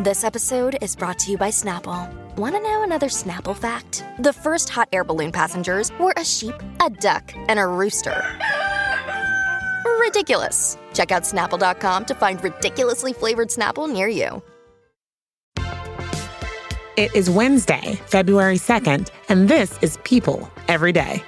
This episode is brought to you by Snapple. Want to know another Snapple fact? The first hot air balloon passengers were a sheep, a duck, and a rooster. Ridiculous. Check out snapple.com to find ridiculously flavored Snapple near you. It is Wednesday, February 2nd, and this is People Every Day.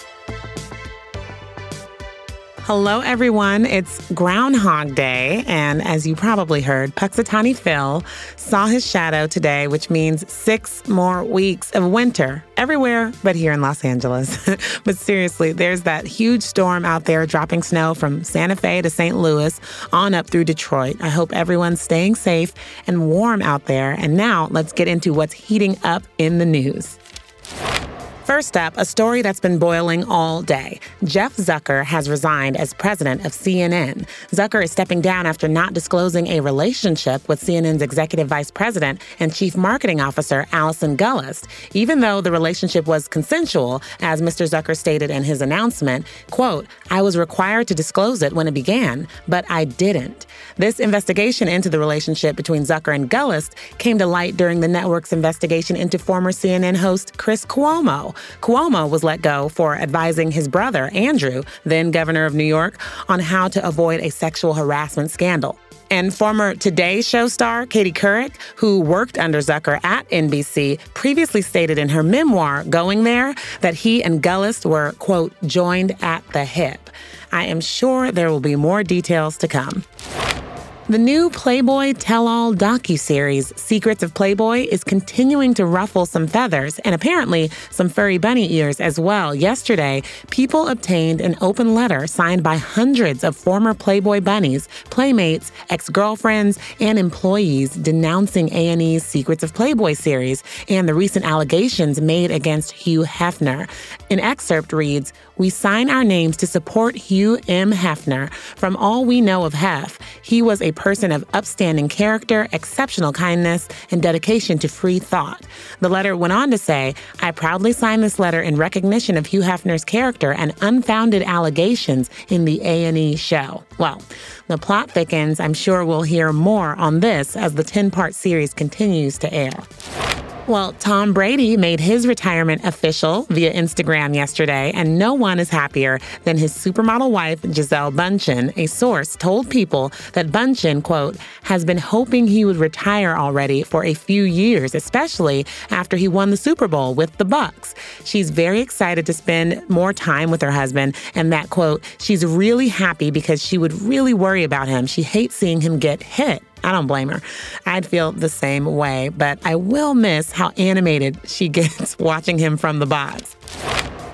Hello, everyone. It's Groundhog Day. And as you probably heard, Punxsutawney Phil saw his shadow today, which means six more weeks of winter everywhere but here in Los Angeles. but seriously, there's that huge storm out there dropping snow from Santa Fe to St. Louis on up through Detroit. I hope everyone's staying safe and warm out there. And now let's get into what's heating up in the news. First up, a story that's been boiling all day. Jeff Zucker has resigned as president of CNN. Zucker is stepping down after not disclosing a relationship with CNN's executive vice president and chief marketing officer, Allison Gollust, even though the relationship was consensual, as Mr. Zucker stated in his announcement, quote, I was required to disclose it when it began, but I didn't. This investigation into the relationship between Zucker and Gollust came to light during the network's investigation into former CNN host Chris Cuomo. Cuomo was let go for advising his brother, Andrew, then governor of New York, on how to avoid a sexual harassment scandal. And former Today Show star Katie Couric, who worked under Zucker at NBC, previously stated in her memoir, Going There, that he and Gollust were, quote, joined at the hip. I am sure there will be more details to come. The new Playboy tell-all docu-series Secrets of Playboy is continuing to ruffle some feathers and apparently some furry bunny ears as well. Yesterday, people obtained an open letter signed by hundreds of former Playboy bunnies, playmates, ex-girlfriends, and employees denouncing A&E's Secrets of Playboy series and the recent allegations made against Hugh Hefner. An excerpt reads, "We sign our names to support Hugh M. Hefner. From all we know of Hef, he was a person of upstanding character, exceptional kindness, and dedication to free thought. The letter went on to say, I proudly sign this letter in recognition of Hugh Hefner's character and unfounded allegations in the A&E show. Well, the plot thickens. I'm sure we'll hear more on this as the 10-part series continues to air. Well, Tom Brady made his retirement official via Instagram yesterday, and no one is happier than his supermodel wife, Gisele Bundchen. A source told people that Bundchen, quote, has been hoping he would retire already for a few years, especially after he won the Super Bowl with the Bucs. She's very excited to spend more time with her husband, and that, quote, she's really happy because she would really worry about him. She hates seeing him get hit. I don't blame her. I'd feel the same way, but I will miss how animated she gets watching him from the box.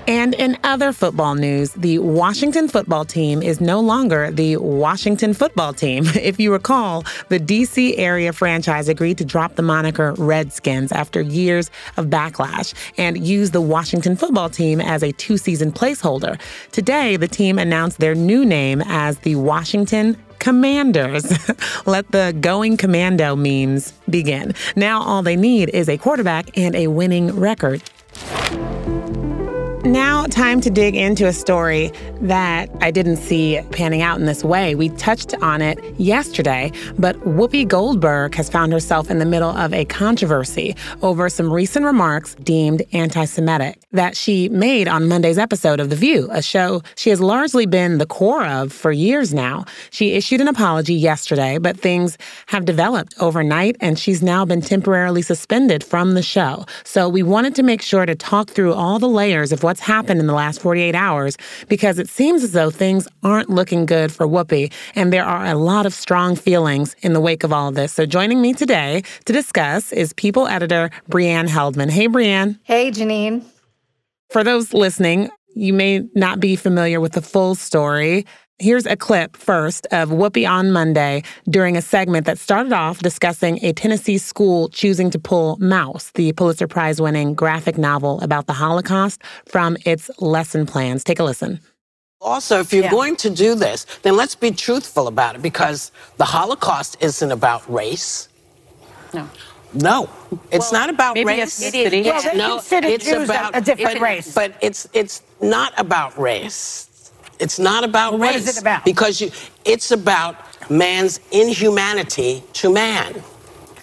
And in other football news, the Washington football team is no longer the Washington football team. If you recall, the DC area franchise agreed to drop the moniker Redskins after years of backlash and use the Washington football team as a two season placeholder. Today, the team announced their new name as the Washington Commanders. Let the going commando memes begin. Now all they need is a quarterback and a winning record. Now, time to dig into a story that I didn't see panning out in this way. We touched on it yesterday, but Whoopi Goldberg has found herself in the middle of a controversy over some recent remarks deemed anti Semitic that she made on Monday's episode of The View, a show she has largely been the core of for years now. She issued an apology yesterday, but things have developed overnight, and she's now been temporarily suspended from the show. So we wanted to make sure to talk through all the layers of what's happened in the last 48 hours because it seems as though things aren't looking good for Whoopi, and there are a lot of strong feelings in the wake of all of this. So joining me today to discuss is People editor Breanne Heldman. Hey, Breanne. Hey, Janine. For those listening, you may not be familiar with the full story. Here's a clip first of Whoopi on Monday during a segment that started off discussing a Tennessee school choosing to pull Maus, the Pulitzer Prize winning graphic novel about the Holocaust, from its lesson plans. Take a listen. Also, if you're yeah. going to do this, then let's be truthful about it because the Holocaust isn't about race. No. No, it's well, not about maybe race. It is. It's, well, no, it's Jews about a different it, race. But it's it's not about race. It's not about well, race. What is it about? Because you, it's about man's inhumanity to man.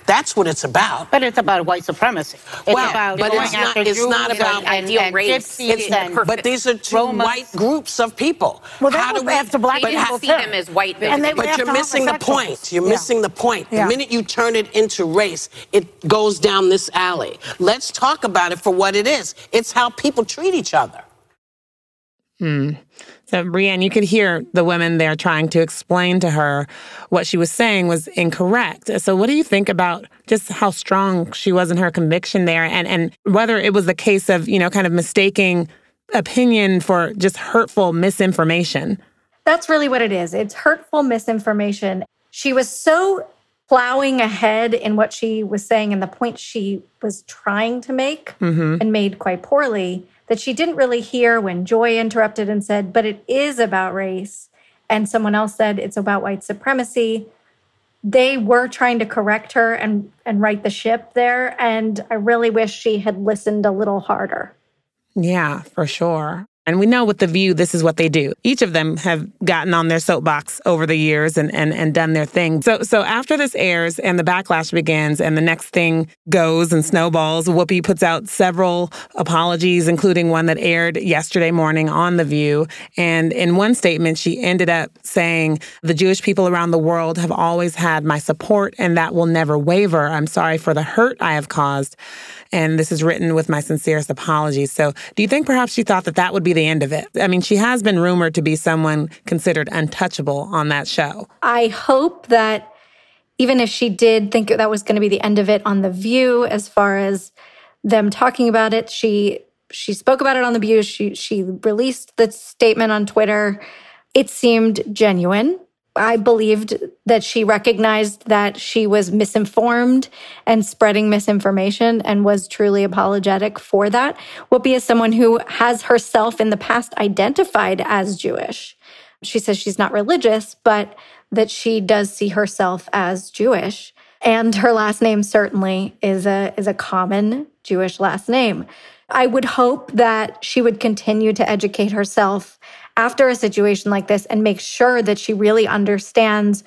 That's what it's about. But it's about white supremacy. It's well, about but going it's not, after it's Jews not about and, and, ideal and race. gypsies It's and but these are two Romans. white groups of people. Well, they How would do we have to black They but see them as white. And they- basically. But you're missing the point. You're Yeah. missing the point. Yeah. The minute you turn it into race, it goes down this alley. Let's talk about it for what it is. It's how people treat each other. Hmm. So, Breanne, you could hear the women there trying to explain to her what she was saying was incorrect. So, what do you think about just how strong she was in her conviction there, and and whether it was a case of you know kind of mistaking opinion for just hurtful misinformation? That's really what it is. It's hurtful misinformation. She was so plowing ahead in what she was saying and the point she was trying to make mm-hmm. and made quite poorly that she didn't really hear when Joy interrupted and said, But it is about race. And someone else said, It's about white supremacy. They were trying to correct her and, and right the ship there. And I really wish she had listened a little harder. Yeah, for sure. And we know with The View, this is what they do. Each of them have gotten on their soapbox over the years and, and, and done their thing. So, so after this airs and the backlash begins and the next thing goes and snowballs, Whoopi puts out several apologies, including one that aired yesterday morning on The View. And in one statement, she ended up saying, The Jewish people around the world have always had my support and that will never waver. I'm sorry for the hurt I have caused. And this is written with my sincerest apologies. So, do you think perhaps she thought that that would be the end of it? I mean, she has been rumored to be someone considered untouchable on that show. I hope that even if she did think that was going to be the end of it on the View, as far as them talking about it, she she spoke about it on the View. She she released the statement on Twitter. It seemed genuine. I believed that she recognized that she was misinformed and spreading misinformation and was truly apologetic for that. Whoopi is someone who has herself in the past identified as Jewish. She says she's not religious, but that she does see herself as Jewish. And her last name certainly is a is a common Jewish last name. I would hope that she would continue to educate herself after a situation like this and make sure that she really understands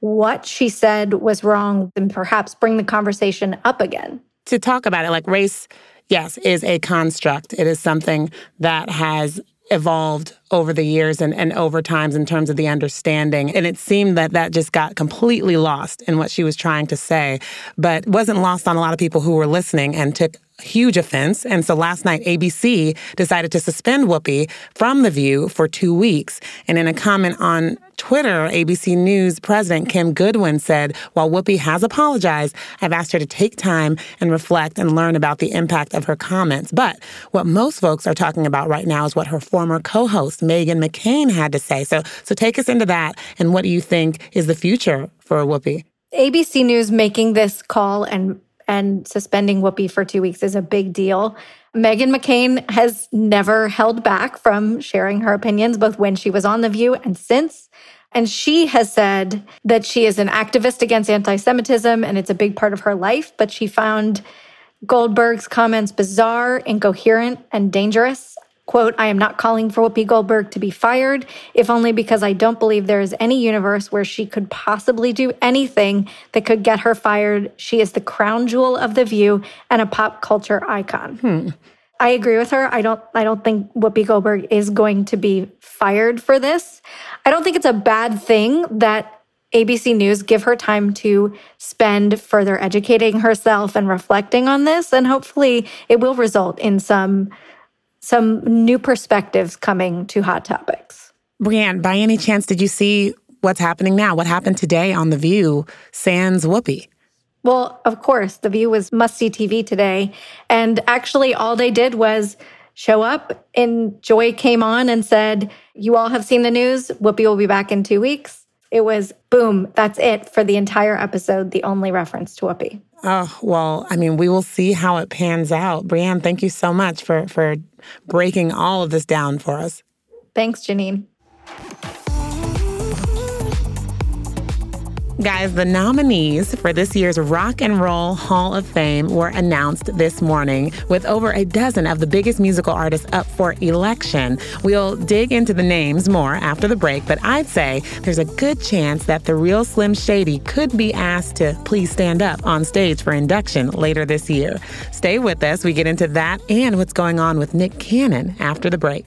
what she said was wrong and perhaps bring the conversation up again. To talk about it, like race, yes, is a construct. It is something that has evolved over the years and, and over times in terms of the understanding. And it seemed that that just got completely lost in what she was trying to say, but wasn't lost on a lot of people who were listening and took huge offense. And so last night, ABC decided to suspend Whoopi from The View for two weeks. And in a comment on Twitter, ABC News president Kim Godwin said, While Whoopi has apologized, I've asked her to take time and reflect and learn about the impact of her comments. But what most folks are talking about right now is what her former co host, Meghan McCain, had to say. So, so take us into that. And what do you think is the future for Whoopi? ABC News making this call and and suspending Whoopi for two weeks is a big deal. Meghan McCain has never held back from sharing her opinions, both when she was on The View and since. And she has said that she is an activist against anti Semitism and it's a big part of her life, but she found Goldberg's comments bizarre, incoherent, and dangerous. Quote, I am not calling for Whoopi Goldberg to be fired, if only because I don't believe there is any universe where she could possibly do anything that could get her fired. She is the crown jewel of the view and a pop culture icon. Hmm. I agree with her. I don't I don't think Whoopi Goldberg is going to be fired for this. I don't think it's a bad thing that ABC News give her time to spend further educating herself and reflecting on this and hopefully it will result in some some new perspectives coming to hot topics. Breanne, by any chance, did you see what's happening now? What happened today on The View, sans Whoopi? Well, of course, The View was must see TV today. And actually, all they did was show up, and Joy came on and said, You all have seen the news. Whoopi will be back in two weeks. It was boom, that's it for the entire episode, the only reference to Whoopi. Oh, well, I mean, we will see how it pans out. Breanne, thank you so much for, for breaking all of this down for us. Thanks, Janine. Guys, the nominees for this year's Rock and Roll Hall of Fame were announced this morning with over a dozen of the biggest musical artists up for election. We'll dig into the names more after the break, but I'd say there's a good chance that the real Slim Shady could be asked to please stand up on stage for induction later this year. Stay with us. We get into that and what's going on with Nick Cannon after the break.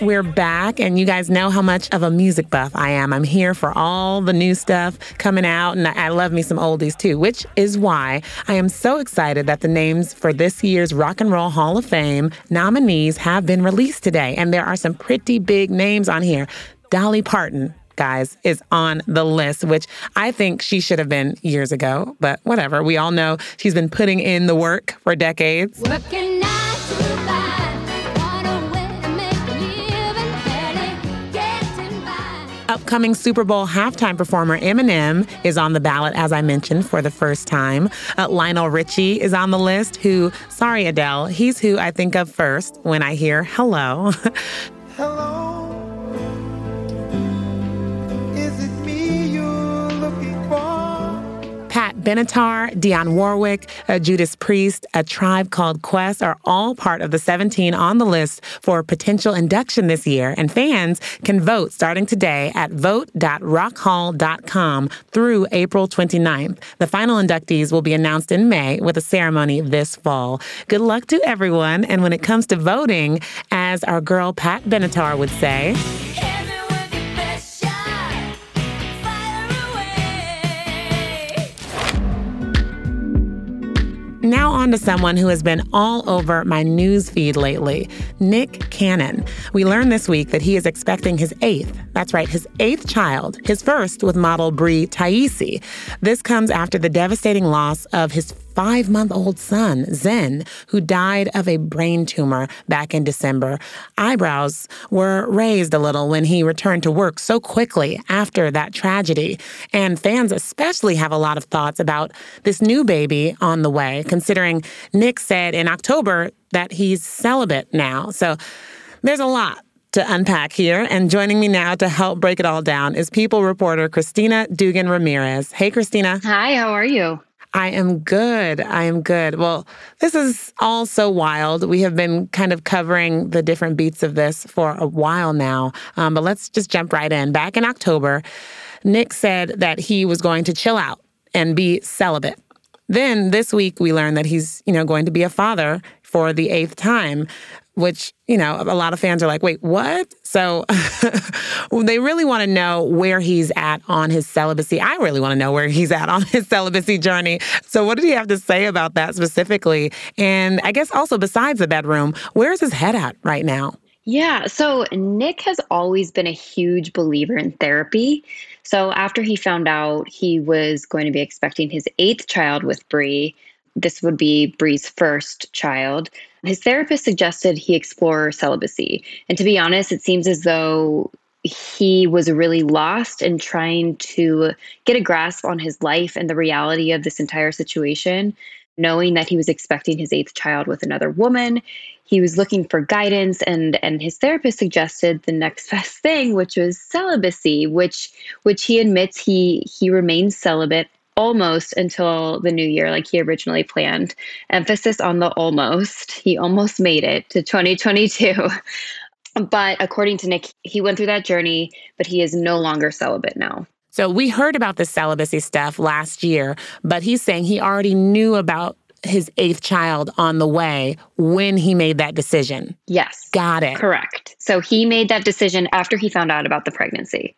We're back, and you guys know how much of a music buff I am. I'm here for all the new stuff coming out, and I love me some oldies too, which is why I am so excited that the names for this year's Rock and Roll Hall of Fame nominees have been released today. And there are some pretty big names on here. Dolly Parton, guys, is on the list, which I think she should have been years ago, but whatever. We all know she's been putting in the work for decades. Working Upcoming Super Bowl halftime performer Eminem is on the ballot, as I mentioned, for the first time. Uh, Lionel Richie is on the list, who, sorry, Adele, he's who I think of first when I hear hello. Hello. Benatar, Dionne Warwick, Judas Priest, A Tribe Called Quest are all part of the 17 on the list for potential induction this year. And fans can vote starting today at vote.rockhall.com through April 29th. The final inductees will be announced in May with a ceremony this fall. Good luck to everyone. And when it comes to voting, as our girl Pat Benatar would say, Now, on to someone who has been all over my news feed lately Nick Cannon. We learned this week that he is expecting his eighth, that's right, his eighth child, his first with model Bre Tiesi. This comes after the devastating loss of his five month old son, Zen, who died of a brain tumor back in December. Eyebrows were raised a little when he returned to work so quickly after that tragedy. And fans especially have a lot of thoughts about this new baby on the way, considering Nick said in October that he's celibate now. So there's a lot to unpack here. And joining me now to help break it all down is People reporter Christina Dugan Ramirez. Hey, Christina. Hi, how are you? I am good. I am good. Well, this is all so wild. We have been kind of covering the different beats of this for a while now. Um, but let's just jump right in. Back in October, Nick said that he was going to chill out and be celibate. Then this week, we learned that he's, you know, going to be a father for the eighth time, which, you know, a lot of fans are like, wait, what? So they really want to know where he's at on his celibacy. I really want to know where he's at on his celibacy journey. So, what did he have to say about that specifically? And I guess also, besides the bedroom, where's his head at right now? Yeah, so Nick has always been a huge believer in therapy. So after he found out he was going to be expecting his eighth child with Bre, this would be Bre's first child. His therapist suggested he explore celibacy. And to be honest, it seems as though he was really lost in trying to get a grasp on his life and the reality of this entire situation. knowing that he was expecting his eighth child with another woman. He was looking for guidance and and his therapist suggested the next best thing, which was celibacy, which which he admits he he remains celibate almost until the new year like he originally planned. Emphasis on the almost. He almost made it to 2022. But according to Nick, he went through that journey, but he is no longer celibate now. So we heard about the celibacy stuff last year, but he's saying he already knew about his eighth child on the way when he made that decision. Yes. Got it. Correct. So he made that decision after he found out about the pregnancy.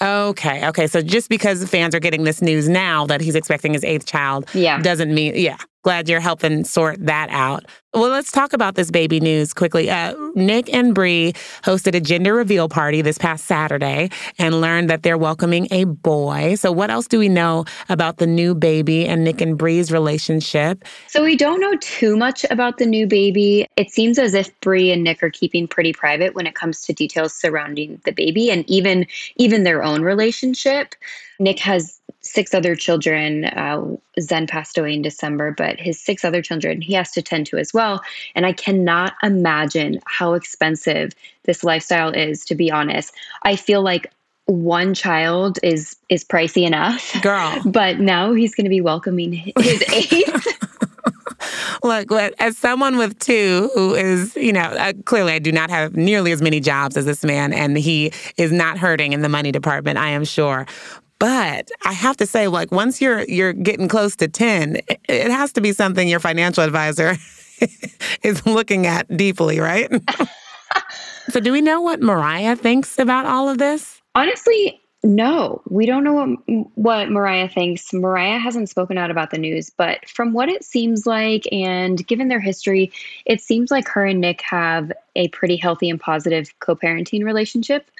Okay. Okay. So just because fans are getting this news now that he's expecting his eighth child Yeah. doesn't mean, yeah. Glad you're helping sort that out. Well, let's talk about this baby news quickly. Uh, Nick and Bre hosted a gender reveal party this past Saturday and learned that they're welcoming a boy. So, what else do we know about the new baby and Nick and Bre's relationship? So we don't know too much about the new baby. It seems as if Bre and Nick are keeping pretty private when it comes to details surrounding the baby and even even their own relationship. Nick has six other children. Uh, Zen passed away in December, but his six other children he has to tend to as well. And I cannot imagine how expensive this lifestyle is. To be honest, I feel like one child is is pricey enough, Girl. but now he's going to be welcoming his eighth. Look, as someone with two who is, you know, uh, clearly I do not have nearly as many jobs as this man, and he is not hurting in the money department, I am sure. But I have to say, like, once you're you're getting close to ten, it has to be something your financial advisor is looking at deeply, right? so, do we know what Mariah thinks about all of this? Honestly, no, we don't know what what Mariah thinks. Mariah hasn't spoken out about the news, but from what it seems like, and given their history, it seems like her and Nick have a pretty healthy and positive co-parenting relationship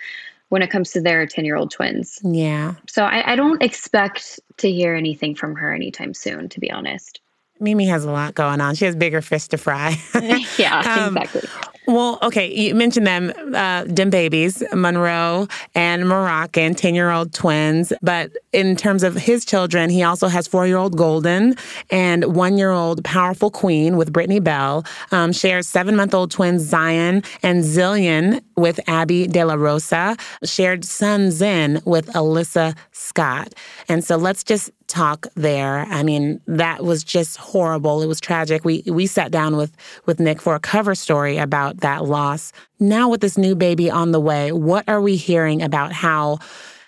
when it comes to their ten-year-old twins. Yeah. So I, I don't expect to hear anything from her anytime soon, to be honest. Mimi has a lot going on. She has bigger fish to fry. yeah, Um, exactly. Well, okay, you mentioned them, uh, them babies, Monroe and Moroccan, 10 year old twins. But in terms of his children, he also has four year old Golden and one year old Powerful Queen with Brittany Bell, um, shares seven month old twins Zion and Zillion with Abby De La Rosa, shared son Zen with Alyssa Scott. And so let's just talk there. I mean, that was just horrible. It was tragic. We we sat down with with Nick for a cover story about that loss. Now with this new baby on the way, what are we hearing about how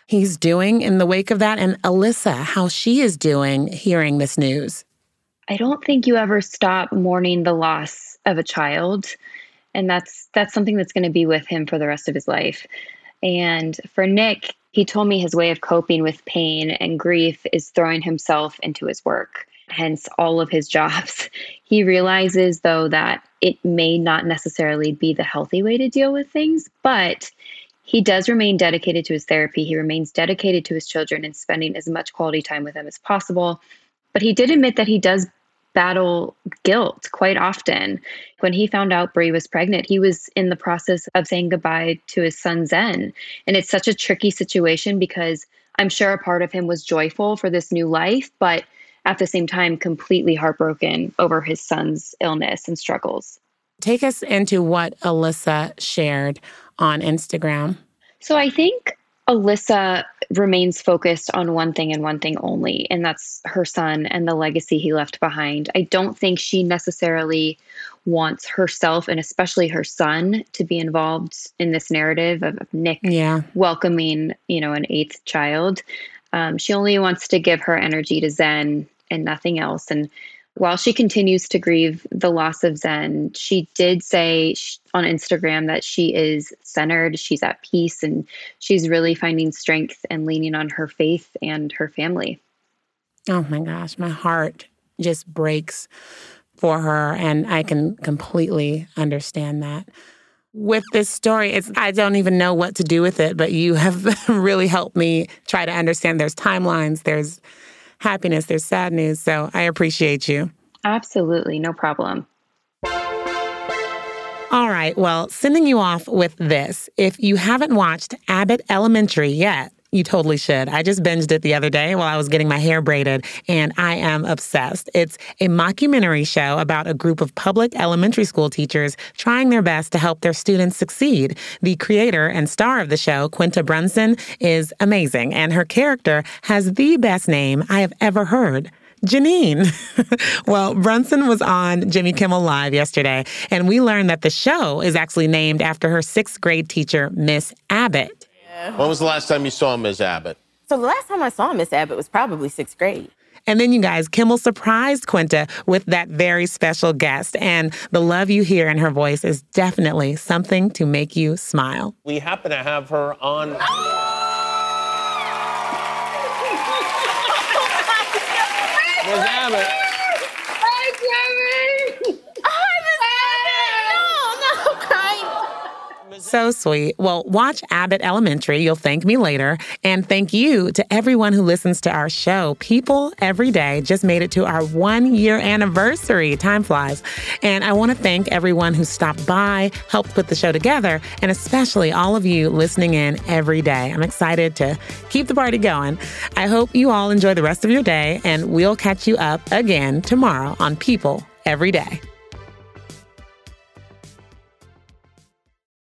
he's doing in the wake of that and Alyssa, how she is doing hearing this news? I don't think you ever stop mourning the loss of a child. And that's that's something that's going to be with him for the rest of his life. And for Nick, he told me his way of coping with pain and grief is throwing himself into his work, hence all of his jobs. He realizes, though, that it may not necessarily be the healthy way to deal with things, but he does remain dedicated to his therapy. He remains dedicated to his children and spending as much quality time with them as possible. But he did admit that he does battle guilt quite often. When he found out Bre was pregnant, he was in the process of saying goodbye to his son Zen. And it's such a tricky situation because I'm sure a part of him was joyful for this new life, but at the same time, completely heartbroken over his son's illness and struggles. Take us into what Alyssa shared on Instagram. So I think Alyssa remains focused on one thing and one thing only, and that's her son and the legacy he left behind. I don't think she necessarily wants herself and especially her son to be involved in this narrative of Nick Yeah. welcoming, you know, an eighth child. Um, she only wants to give her energy to Zen and nothing else. And while she continues to grieve the loss of Zen, she did say on Instagram that she is centered, she's at peace, and she's really finding strength and leaning on her faith and her family. Oh my gosh, my heart just breaks for her, and I can completely understand that. With this story, it's I don't even know what to do with it, but you have really helped me try to understand there's timelines, there's happiness, there's sad news. So I appreciate you. Absolutely, no problem. All right, well, sending you off with this. If you haven't watched Abbott Elementary yet, You totally should. I just binged it the other day while I was getting my hair braided, and I am obsessed. It's a mockumentary show about a group of public elementary school teachers trying their best to help their students succeed. The creator and star of the show, Quinta Brunson, is amazing, and her character has the best name I have ever heard. Janine. well, Brunson was on Jimmy Kimmel Live yesterday, and we learned that the show is actually named after her sixth grade teacher, Miss Abbott. When was the last time you saw Ms. Abbott? So the last time I saw Miss Abbott was probably sixth grade. And then, you guys, Kimmel surprised Quinta with that very special guest. And the love you hear in her voice is definitely something to make you smile. We happen to have her on. Ms. Abbott. Hi, Jeremy. Hi, Miss Abbott. No, no, I'm crying. So sweet. Well, watch Abbott Elementary. You'll thank me later. And thank you to everyone who listens to our show. People every day just made it to our one year anniversary. Time flies. And I want to thank everyone who stopped by, helped put the show together, and especially all of you listening in every day. I'm excited to keep the party going. I hope you all enjoy the rest of your day, and we'll catch you up again tomorrow on People Every Day.